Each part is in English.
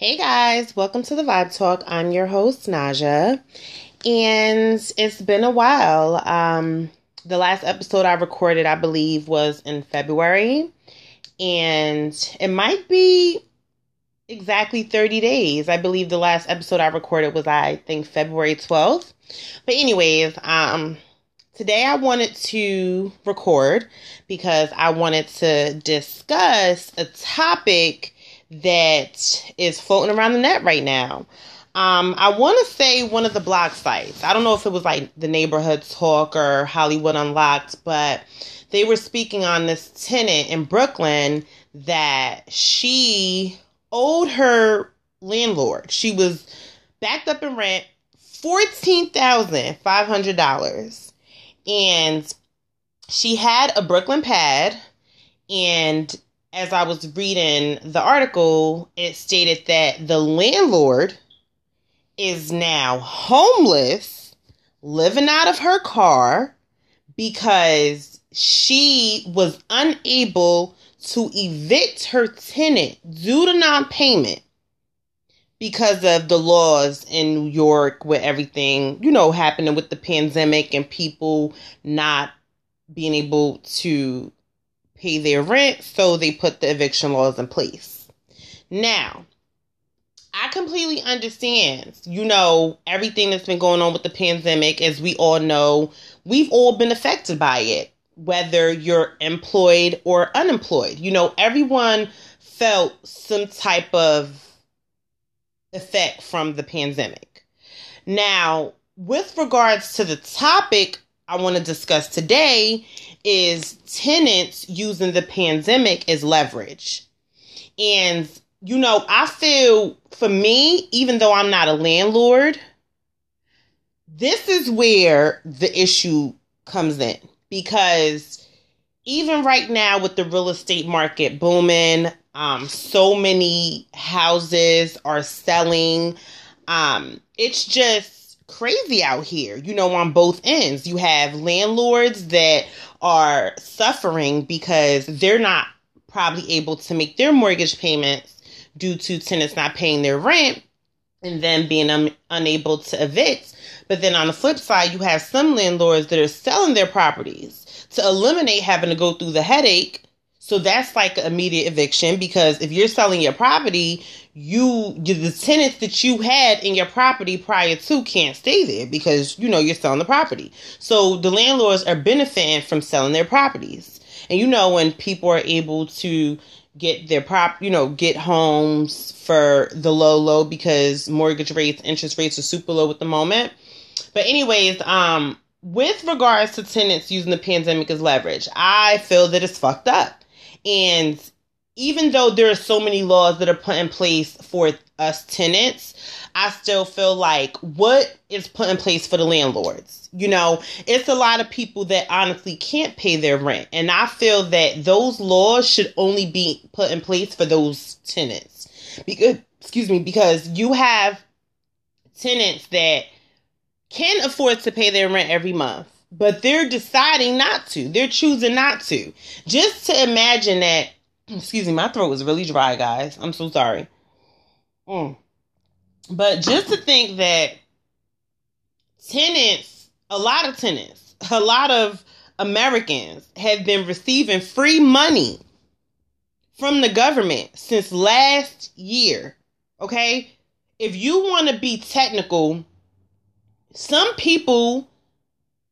Hey guys, welcome to the Vibe Talk. I'm your host, Naja, and it's been a while. Um, the last episode I recorded, I believe, was in February, and it might be exactly 30 days. I believe the last episode I recorded was, I think, February 12th. But, anyways, um, today I wanted to record because I wanted to discuss a topic that is floating around the net right now. Um, I want to say one of the blog sites. I don't know if it was like the Neighborhood Talk or Hollywood Unlocked, but they were speaking on this tenant in Brooklyn that she owed her landlord. She was backed up in rent $14,500. And she had a Brooklyn pad and as I was reading the article, it stated that the landlord is now homeless, living out of her car because she was unable to evict her tenant due to non payment because of the laws in New York with everything, you know, happening with the pandemic and people not being able to pay their rent, so they put the eviction laws in place. Now, I completely understand, you know, everything that's been going on with the pandemic. As we all know, we've all been affected by it, whether you're employed or unemployed. You know, everyone felt some type of effect from the pandemic. Now, with regards to the topic I want to discuss today is tenants using the pandemic as leverage. And, you know, I feel for me, even though I'm not a landlord, this is where the issue comes in because even right now with the real estate market booming, um, so many houses are selling. Um, it's just crazy out here, you know, on both ends. You have landlords that are suffering because they're not probably able to make their mortgage payments due to tenants not paying their rent and then being un- unable to evict. But then on the flip side, you have some landlords that are selling their properties to eliminate having to go through the headache. So that's like immediate eviction because if you're selling your property, you the tenants that you had in your property prior to can't stay there because you know you're selling the property. So the landlords are benefiting from selling their properties. And you know when people are able to get their prop, you know, get homes for the low low because mortgage rates, interest rates are super low at the moment. But anyways, um with regards to tenants using the pandemic as leverage, I feel that it's fucked up. And even though there are so many laws that are put in place for us tenants, I still feel like what is put in place for the landlords? You know, it's a lot of people that honestly can't pay their rent. And I feel that those laws should only be put in place for those tenants. Because uh, excuse me, because you have tenants that can afford to pay their rent every month but they're deciding not to. They're choosing not to. Just to imagine that Excuse me, my throat was really dry, guys. I'm so sorry. Mm. But just to think that tenants, a lot of tenants, a lot of Americans have been receiving free money from the government since last year. Okay? If you want to be technical, some people,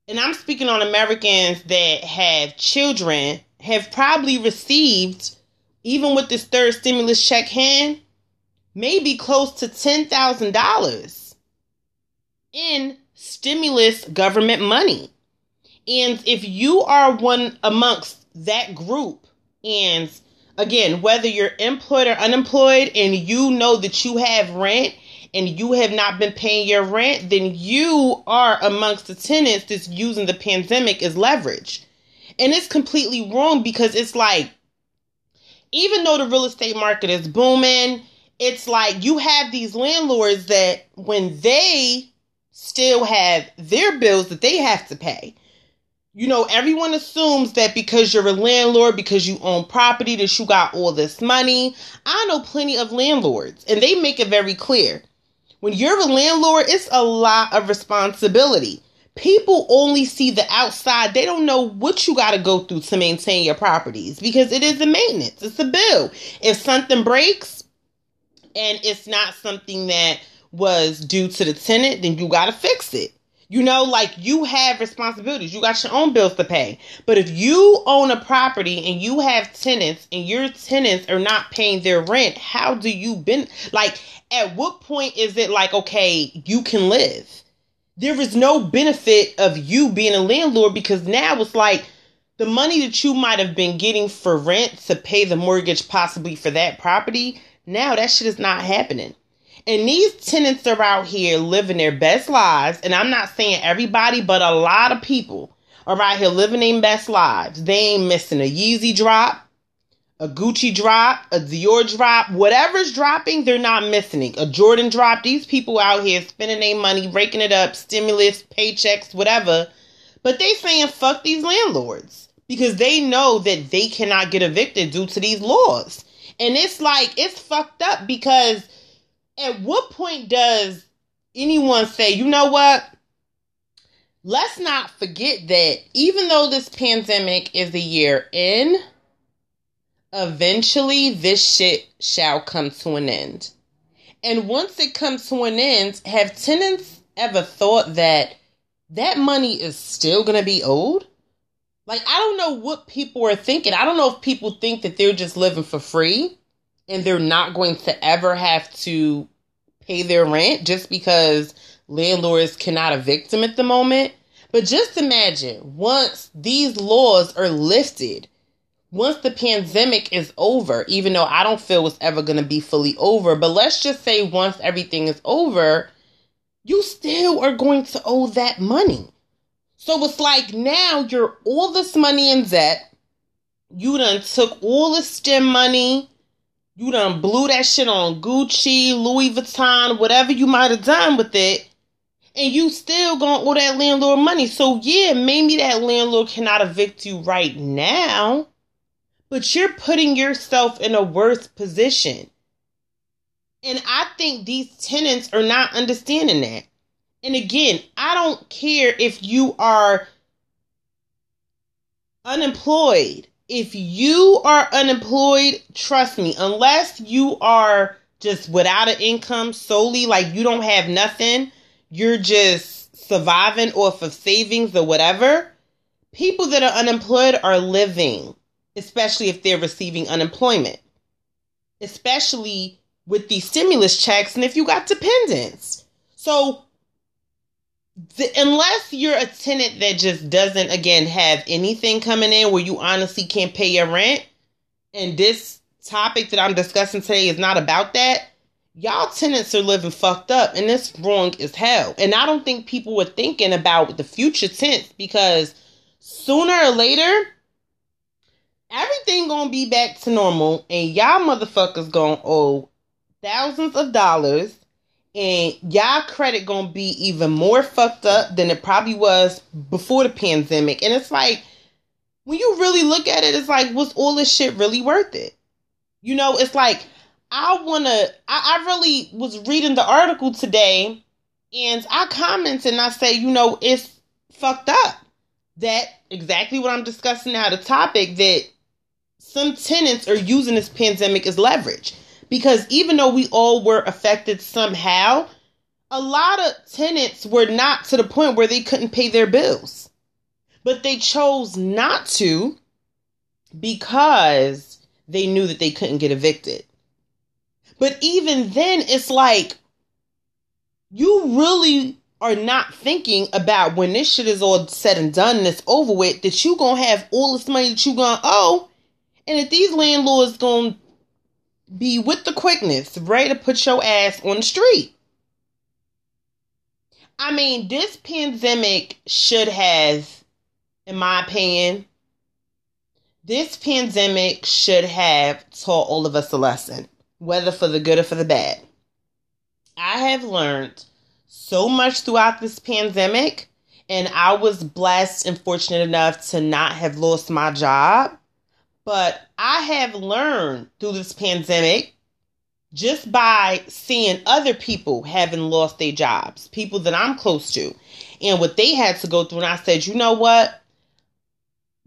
and I'm speaking on Americans that have children, have probably received even with this third stimulus check hand, maybe close to $10,000 in stimulus government money. And if you are one amongst that group, and again, whether you're employed or unemployed, and you know that you have rent and you have not been paying your rent, then you are amongst the tenants that's using the pandemic as leverage. And it's completely wrong because it's like even though the real estate market is booming, it's like you have these landlords that when they still have their bills that they have to pay, you know, everyone assumes that because you're a landlord, because you own property, that you got all this money. I know plenty of landlords, and they make it very clear. When you're a landlord, it's a lot of responsibility. People only see the outside. They don't know what you got to go through to maintain your properties because it is a maintenance. It's a bill. If something breaks and it's not something that was due to the tenant, then you got to fix it. You know, like you have responsibilities. You got your own bills to pay. But if you own a property and you have tenants and your tenants are not paying their rent, how do you been like at what point is it like okay, you can live? There is no benefit of you being a landlord because now it's like the money that you might have been getting for rent to pay the mortgage possibly for that property, now that shit is not happening. And these tenants are out here living their best lives. And I'm not saying everybody, but a lot of people are out here living their best lives. They ain't missing a Yeezy drop, a Gucci drop, a Dior drop, whatever's dropping, they're not missing it. A Jordan drop. These people out here spending their money, raking it up, stimulus, paychecks, whatever. But they saying fuck these landlords because they know that they cannot get evicted due to these laws. And it's like it's fucked up because at what point does anyone say, you know what? Let's not forget that even though this pandemic is a year in, eventually this shit shall come to an end. And once it comes to an end, have tenants ever thought that that money is still going to be owed? Like, I don't know what people are thinking. I don't know if people think that they're just living for free and they're not going to ever have to pay their rent just because landlords cannot evict them at the moment. But just imagine once these laws are lifted, once the pandemic is over, even though I don't feel it's ever going to be fully over, but let's just say once everything is over, you still are going to owe that money. So it's like now you're all this money in debt. You done took all the STEM money you done blew that shit on Gucci, Louis Vuitton, whatever you might have done with it, and you still gonna owe that landlord money. So yeah, maybe that landlord cannot evict you right now, but you're putting yourself in a worse position. And I think these tenants are not understanding that. And again, I don't care if you are unemployed if you are unemployed, trust me, unless you are just without an income solely, like you don't have nothing, you're just surviving off of savings or whatever, people that are unemployed are living, especially if they're receiving unemployment, especially with these stimulus checks and if you got dependents. So unless you're a tenant that just doesn't again have anything coming in where you honestly can't pay your rent and this topic that i'm discussing today is not about that y'all tenants are living fucked up and it's wrong as hell. And i don't think people were thinking about the future tense because sooner or later everything gonna be back to normal and y'all motherfuckers gonna owe thousands of dollars and y'all credit gonna be even more fucked up than it probably was before the pandemic. And it's like when you really look at it, it's like, was all this shit really worth it? You know, it's like I wanna I, I really was reading the article today and I comment and I say, you know, it's fucked up. That exactly what I'm discussing now, the topic that some tenants are using this pandemic as leverage because even though we all were affected somehow, a lot of tenants were not to the point where they couldn't pay their bills. But they chose not to because they knew that they couldn't get evicted. But even then, it's like you really are not thinking about when this shit is all said and done and it's over with that you gonna have all this money that you gonna owe and that these landlords gonna be with the quickness, ready to put your ass on the street. I mean, this pandemic should have, in my opinion, this pandemic should have taught all of us a lesson, whether for the good or for the bad. I have learned so much throughout this pandemic, And I was blessed and fortunate enough to not have lost my job. But I have learned through this pandemic just by seeing other people having lost their jobs, people that I'm close to, and what they had to go through. And I said, you know what?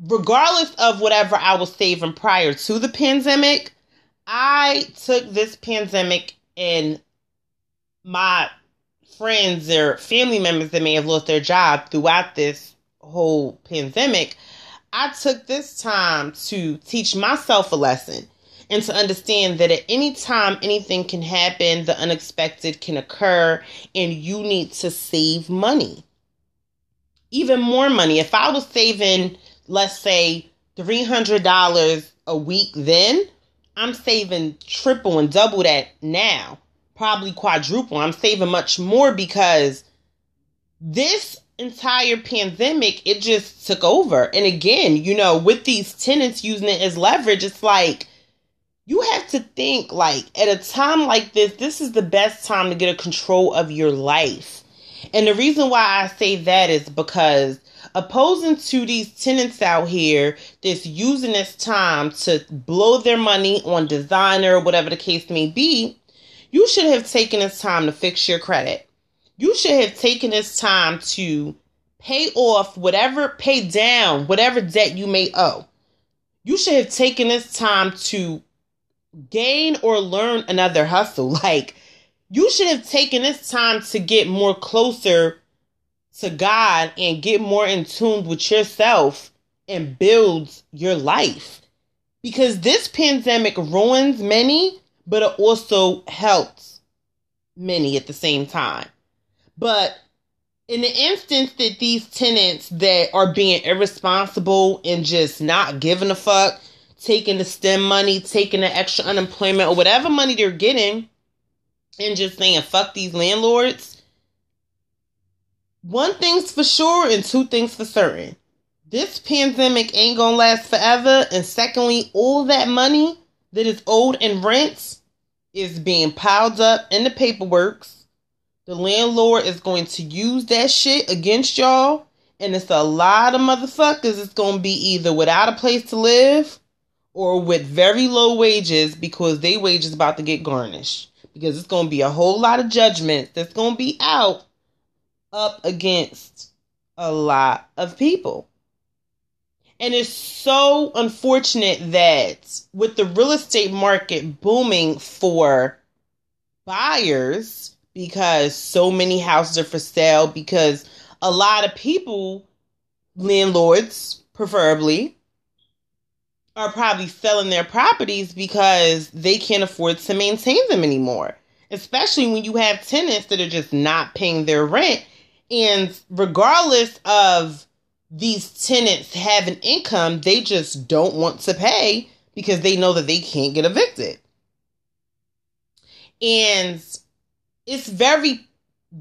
Regardless of whatever I was saving prior to the pandemic, I took this pandemic and my friends or family members that may have lost their job throughout this whole pandemic, I took this time to teach myself a lesson and to understand that at any time anything can happen, the unexpected can occur, and you need to save money. Even more money. If I was saving, let's say, $300 a week then, I'm saving triple and double that now, probably quadruple. I'm saving much more because this entire pandemic, it just took over. And again, you know, with these tenants using it as leverage, it's like, you have to think like at a time like this, this is the best time to get a control of your life. And the reason why I say that is because opposing to these tenants out here that's using this time to blow their money on designer, or whatever the case may be, you should have taken this time to fix your credit. You should have taken this time to pay off whatever, pay down whatever debt you may owe. You should have taken this time to gain or learn another hustle. Like, you should have taken this time to get more closer to God and get more in tune with yourself and build your life. Because this pandemic ruins many, but it also helps many at the same time. But in the instance that these tenants that are being irresponsible and just not giving a fuck, taking the STEM money, taking the extra unemployment, or whatever money they're getting, and just saying, fuck these landlords. One thing's for sure, and two things for certain. This pandemic ain't gonna last forever. And secondly, all that money that is owed in rents is being piled up in the paperworks. The landlord is going to use that shit against y'all. And it's a lot of motherfuckers It's gonna be either without a place to live or with very low wages because they wages about to get garnished because it's going to be a whole lot of judgments that's going to be out up against a lot of people. And it's so unfortunate that with the real estate market booming for buyers because so many houses are for sale because a lot of people landlords preferably are probably selling their properties because they can't afford to maintain them anymore. Especially when you have tenants that are just not paying their rent. And regardless of these tenants having income, they just don't want to pay because they know that they can't get evicted. And it's very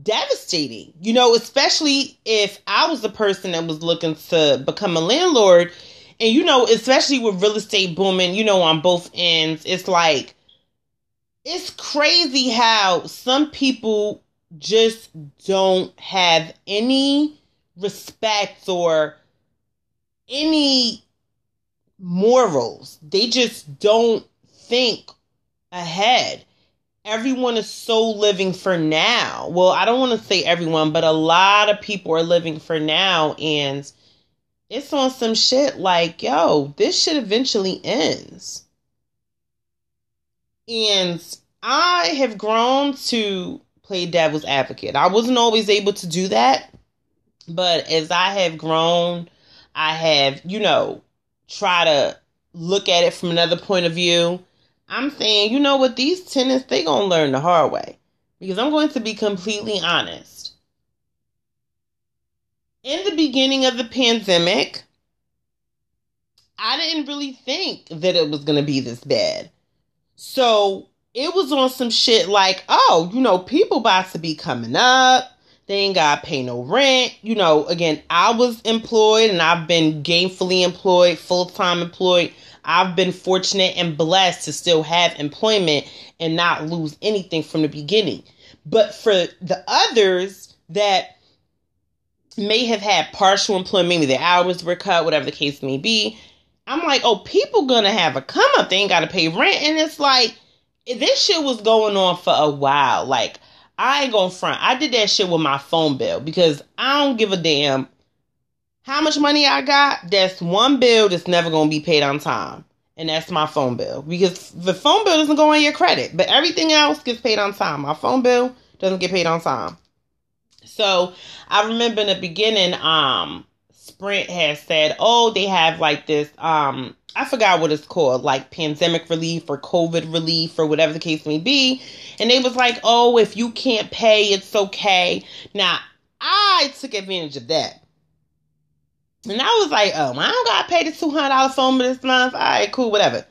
devastating, you know, especially if I was the person that was looking to become a landlord and you know, especially with real estate booming, you know, on both ends, it's like it's crazy how some people just don't have any respect or any morals. They just don't think ahead. Everyone is so living for now. Well, I don't want to say everyone, but a lot of people are living for now and it's on some shit like, yo, this shit eventually ends. And I have grown to play devil's advocate. I wasn't always able to do that, but as I have grown, I have, you know, try to look at it from another point of view. I'm saying, you know what, these tenants, they gonna learn the hard way. Because I'm going to be completely honest in the beginning of the pandemic, I didn't really think that it was to be this bad. So it was on some shit like, oh, you know, people about to be coming up. They ain't got to pay no rent. You know, again, I was employed and I've been gainfully employed, full time employed. I've been fortunate and blessed to still have employment and not lose anything from the beginning. But for the others that may have had partial employment, maybe their hours were cut, whatever the case may be. I'm like, oh, people gonna have a come up. They ain't gotta pay rent. And it's like, this shit was going on for a while. Like, I ain't gonna front. I did that shit with my phone bill because I don't give a damn how much money I got. That's one bill that's never gonna be paid on time. And that's my phone bill. Because the phone bill doesn't go on your credit, but everything else gets paid on time. My phone bill doesn't get paid on time. So I remember in the beginning, um, Sprint has said, oh, they have like this, um, I forgot what it's called, like pandemic relief or COVID relief or whatever the case may be. And they was like, oh, if you can't pay, it's okay. Now, I took advantage of that. And I was like, oh, I don't gotta pay the $200 phone bill this month. All right, cool, whatever.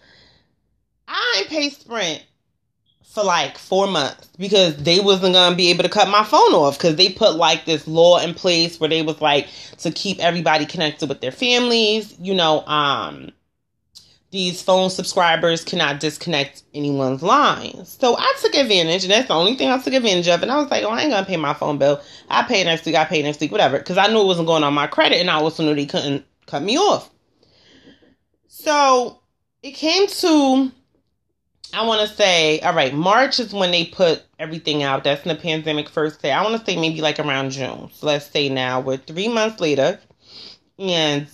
I ain't pay Sprint for like four months because they wasn't gonna be able to cut my phone off because they put like this law in place where they was like to keep everybody connected with their families. You know, um, these phone subscribers cannot disconnect anyone's lines. So I took advantage, and that's the only thing I took advantage of. And I was like, oh, I ain't gonna pay my phone bill. I pay next week. I pay next week, whatever, because I knew it wasn't going on my credit, and I also knew they couldn't cut me off. So it came to I want to say, all right, March is when they put everything out. That's in the pandemic first day. I want to say maybe like around June. So let's say now we're three months later, and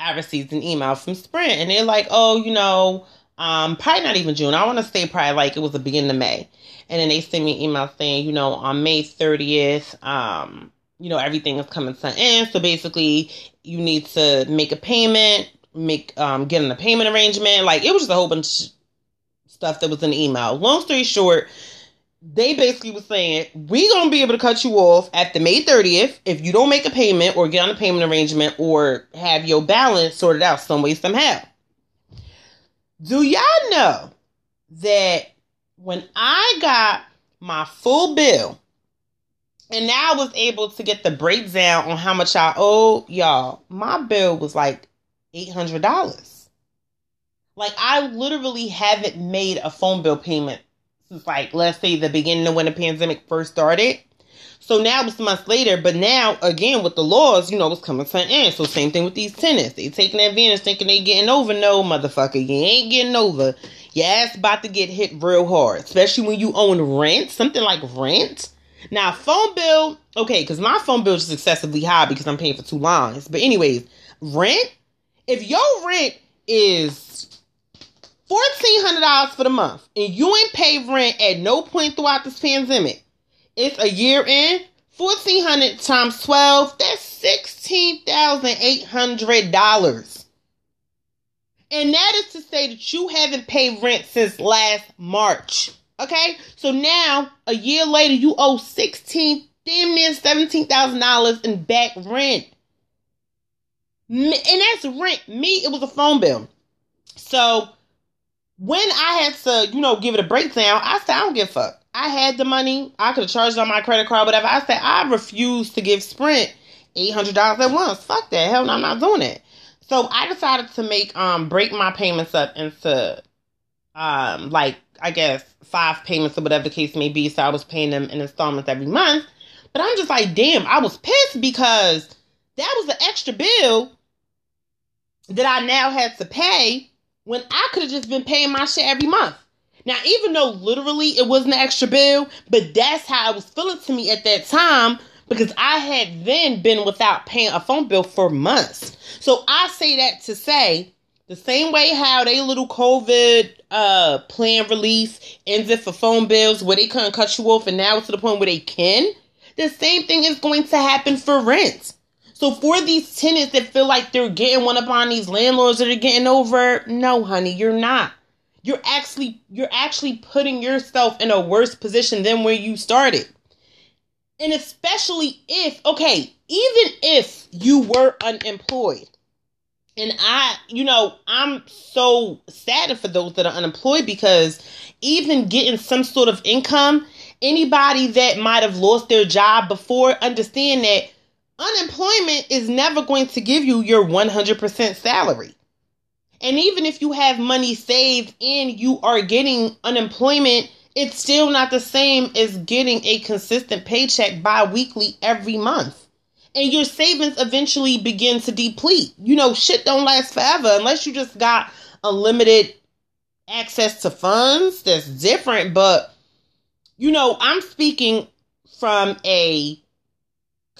I received an email from Sprint, and they're like, oh, you know, um, probably not even June. I want to say probably like it was the beginning of May, and then they sent me an email saying, you know, on May thirtieth, um, you know, everything is coming to an end. So basically, you need to make a payment make um getting a payment arrangement. Like it was just a whole bunch of stuff that was in the email. Long story short, they basically was saying we gonna be able to cut you off at the May 30th if you don't make a payment or get on a payment arrangement or have your balance sorted out some way somehow. Do y'all know that when I got my full bill and now I was able to get the breakdown on how much I owe y'all, my bill was like $800. Like, I literally haven't made a phone bill payment since, like, let's say the beginning of when the pandemic first started. So now it's months later, but now again with the laws, you know, it's coming to an end. So same thing with these tenants. They taking advantage, thinking they getting over. No, motherfucker, you ain't getting over. Your ass about to get hit real hard, especially when you own rent, something like rent. Now, phone bill, okay, because my phone bill is excessively high because I'm paying for two lines. But anyways, rent, if your rent is fourteen hundred dollars for the month and you ain't paid rent at no point throughout this pandemic, it's a year in. Fourteen hundred times twelve, that's sixteen thousand eight hundred dollars. And that is to say that you haven't paid rent since last March. Okay? So now, a year later, you owe sixteen, damn near seventeen thousand dollars in back rent and that's rent. Me, it was a phone bill. So when I had to, you know, give it a breakdown, I said, I don't give a fuck. I had the money. I could have charged on my credit card, whatever. I said, I refuse to give Sprint $800 at once. Fuck that. Hell no, I'm not doing it. So I decided to make, um, break my payments up into, um, like, I guess five payments or whatever the case may be. So I was paying them in installments every month. But I'm just like, damn, I was pissed because that was an extra bill that I now had to pay when I could have just been paying my shit every month. Now, even though literally it wasn't an extra bill, but that's how it was feeling to me at that time because I had then been without paying a phone bill for months. So I say that to say the same way how they little COVID uh plan release ends it for phone bills where they couldn't cut you off and now it's to the point where they can, the same thing is going to happen for rent. So for these tenants that feel like they're getting one up on these landlords that are getting over, no, honey, you're not. You're actually you're actually putting yourself in a worse position than where you started. And especially if, okay, even if you were unemployed. And I, you know, I'm so sad for those that are unemployed because even getting some sort of income, anybody that might have lost their job before, understand that unemployment is never going to give you your 100% salary. And even if you have money saved and you are getting unemployment it's still not the same as getting a consistent paycheck bi-weekly every month. And your savings eventually begin to deplete. You know, shit don't last forever unless you just got unlimited access to funds. That's different, but you know, I'm speaking from a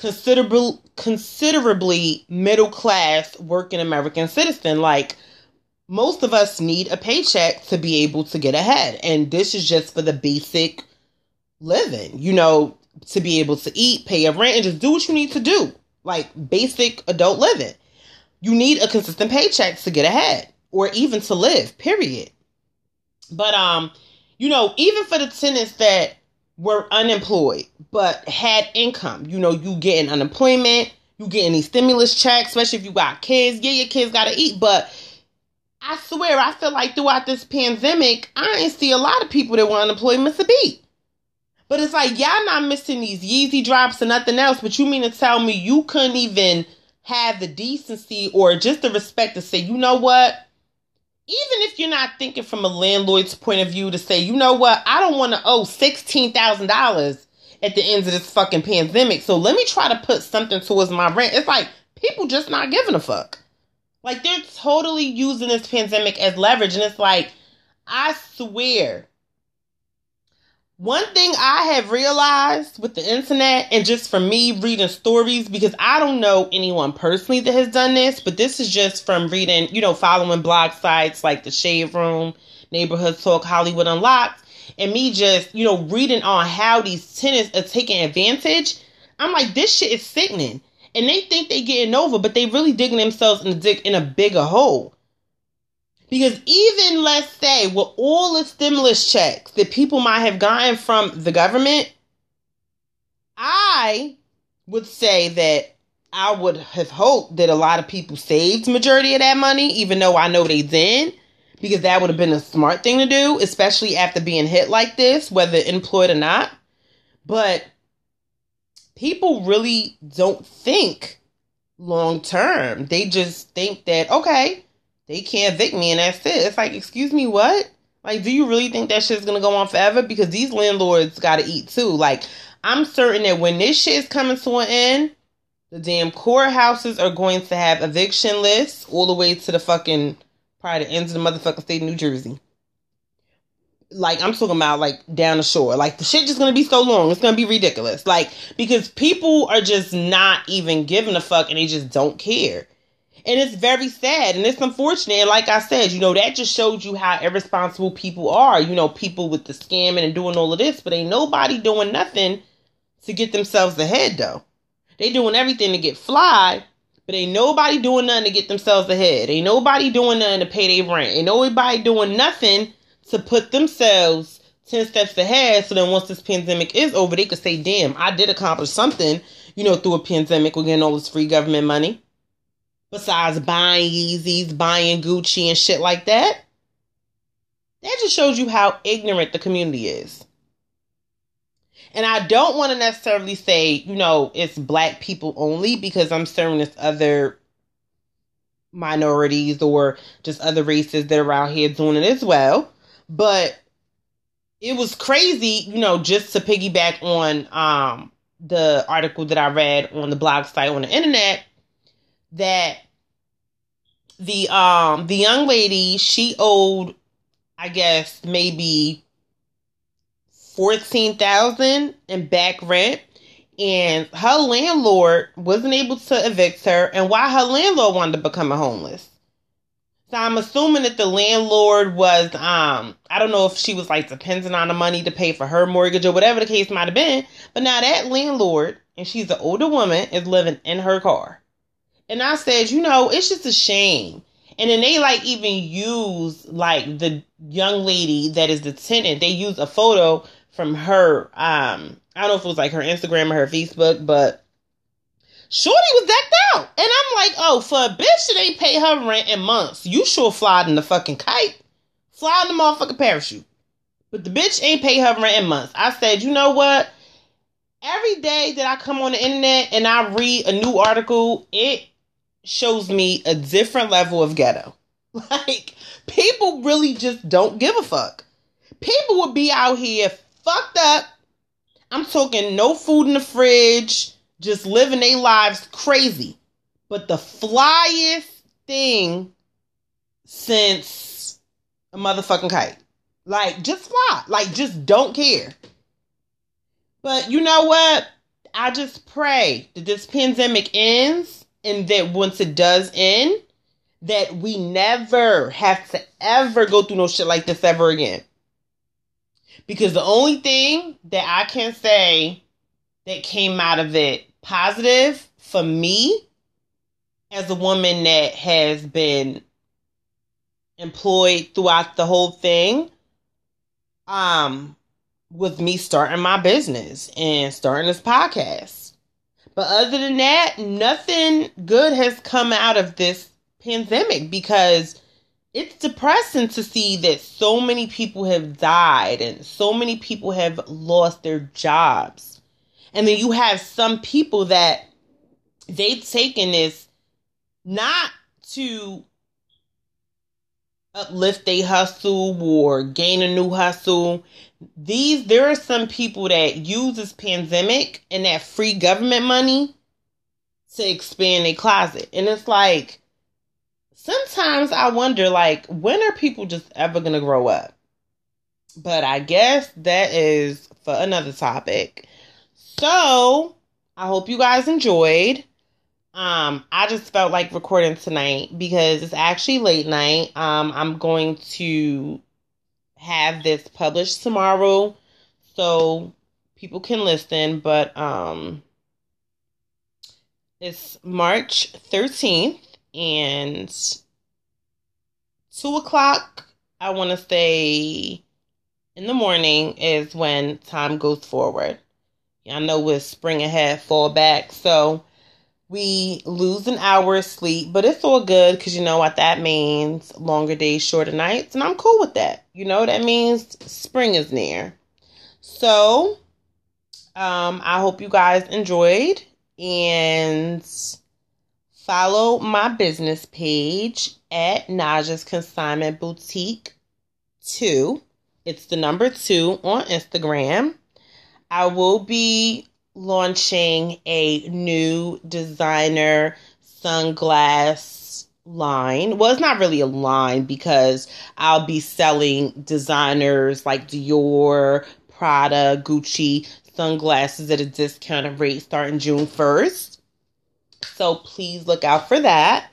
considerable considerably middle class working American citizen. Like most of us need a paycheck to be able to get ahead. And this is just for the basic living, you know, to be able to eat, pay your rent, and just do what you need to do. Like basic adult living. You need a consistent paycheck to get ahead or even to live, period. But um, you know, even for the tenants that were unemployed but had income, you know, you getting unemployment, you getting these stimulus checks, especially if you got kids. Yeah, your kids gotta eat, but I swear, I feel like throughout this pandemic, I ain't see a lot of people that were unemployed miss a beat. But it's like y'all not missing these Yeezy drops and nothing else. But you mean to tell me you couldn't even have the decency or just the respect to say, you know what? Even if you're not thinking from a landlord's point of view to say, you know what, I don't want to owe sixteen thousand dollars at the end of this fucking pandemic, so let me try to put something towards my rent. It's like people just not giving a fuck. Like they're totally using this pandemic as leverage, and it's like, I swear, one thing I have realized with the internet and just from me reading stories, because I don't know anyone personally that has done this, but this is just from reading, you know, following blog sites like the Shade Room, Neighborhood Talk, Hollywood Unlocked, and me just, you know, reading on how these tenants are taking advantage. I'm like, this shit is sickening. And they think they getting over, but they really digging themselves in dick in a bigger hole. Because even let's say with all the stimulus checks that people might have gotten from the government, I would say that I would have hoped that a lot of people saved majority of that money, even though I know they didn't, because that would have been a smart thing to do, especially after being hit like this, whether employed or not. But people really don't think long term. They just think that, okay, they can't evict me and that's it. It's like, excuse me, what? Like, do you really think that shit's gonna go on forever? Because these landlords gotta eat too. Like, I'm certain that when this shit is coming to an end, the damn courthouses are going to have eviction lists all the way to the fucking probably the ends of the motherfucking state of New Jersey. Like I'm talking about like down the shore. Like the shit just gonna be so long. It's gonna be ridiculous. Like because people are just not even giving a fuck and they just don't care. And it's very sad and it's unfortunate. And like I said, you know, that just shows you how irresponsible people are. You know, people with the scamming and doing all of this, but ain't nobody doing nothing to get themselves ahead though. They doing everything to get fly, but ain't nobody doing nothing to get themselves ahead. Ain't nobody doing nothing to pay their rent. Ain't nobody doing nothing to put themselves 10 steps ahead so then once this pandemic is over, they could say, damn, I did accomplish something, you know, through a pandemic. We're getting all this free government money besides buying Yeezys, buying Gucci and shit like that. That just shows you how ignorant the community is. And I don't want to necessarily say, you know, it's black people only because I'm certain there's other minorities or just other races that are out here doing it as well. But it was crazy, you know, just to piggyback on um the article that I read on the blog site on the internet that the um the young lady she owed I guess maybe fourteen thousand in back rent and her landlord wasn't able to evict her and why her landlord wanted to become a homeless. So I'm assuming that the landlord was um I don't know if she was like dependent on the money to pay for her mortgage or whatever the case might have been, but now that landlord and she's an older woman is living in her car. And I said, you know, it's just a shame. And then they like even use like the young lady that is the tenant. They use a photo from her. Um, I don't know if it was like her Instagram or her Facebook, but Shorty was decked out. And I'm like, oh, for a bitch that ain't pay her rent in months, you sure fly in the fucking kite. Fly in the motherfucking parachute. But the bitch ain't pay her rent in months. I said, you know what? Every day that I come on the internet and I read a new article, it shows me a different level of ghetto. Like, people really just don't give a fuck. people would be out here fucked up. I'm talking no food in the fridge, just living their lives crazy. But the flyest thing since a motherfucking kite. Like, just fly. Like, just don't care. But you know what? I just pray that this pandemic ends and that once it does end, that we never have to ever go through no shit like this ever again. Because the only thing that I can say that came out of it positive for me as a woman that has been employed throughout the whole thing um with me starting my business and starting this podcast. But other than that, nothing good has come out of this pandemic because it's depressing to see that so many people have died and so many people have lost their jobs. And then you have some people that they've taken this not to uplift a hustle or gain a new hustle. These there are some people that use this pandemic and that free government money to expand a closet. And it's like sometimes I wonder like when are people just ever gonna grow up? But I guess that is for another topic. So I hope you guys enjoyed. Um, I just felt like recording tonight because it's actually late night. Um, I'm going to have this published tomorrow so people can listen, but um it's March 13th and two o'clock, I want to say in the morning is when time goes forward. I know with spring ahead, fall back. So we lose an hour of sleep, but it's all good because you know what that means longer days, shorter nights, and I'm cool with that. You know, that means spring is near. So, um, I hope you guys enjoyed and follow my business page at Naja's Consignment Boutique 2. It's the number two on Instagram. I will be launching a new designer sunglass line. Well, it's not really a line because I'll be selling designers like Dior, Prada, Gucci sunglasses at a discounted rate starting June 1st. So please look out for that.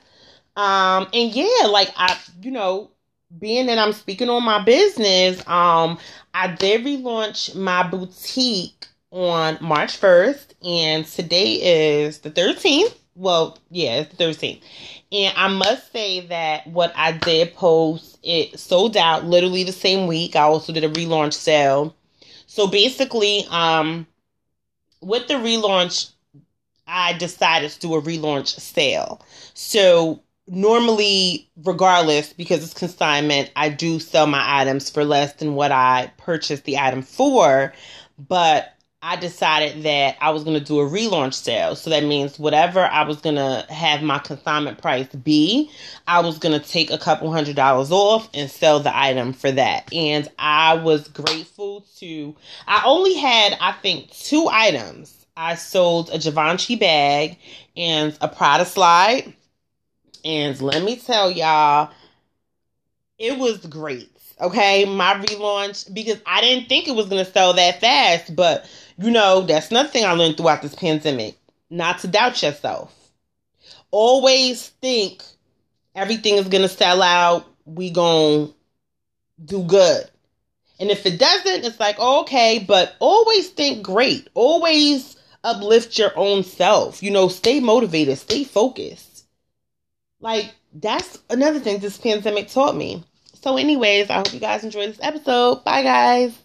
Um and yeah, like I you know, being that I'm speaking on my business, um I did relaunch my boutique on March 1st, and today is the 13th. Well, yeah, it's the 13th. And I must say that what I did post, it sold out literally the same week. I also did a relaunch sale. So basically, um, with the relaunch, I decided to do a relaunch sale. So normally, regardless, because it's consignment, I do sell my items for less than what I purchased the item for. But I decided that I was going to do a relaunch sale. So that means whatever I was going to have my consignment price be, I was going to take a couple hundred dollars off and sell the item for that. And I was grateful to, I only had, I think, two items. I sold a Givenchy bag and a Prada slide. And let me tell y'all, it was great. Okay, my relaunch because I didn't think it was going to sell that fast, but you know, that's another thing I learned throughout this pandemic. Not to doubt yourself. Always think everything is gonna sell out. We gonna do good. And if it doesn't, it's like, okay, but always think great. Always uplift your own self. You know, stay motivated, stay focused. Like, that's another thing this pandemic taught me. So, anyways, I hope you guys enjoyed this episode. Bye, guys.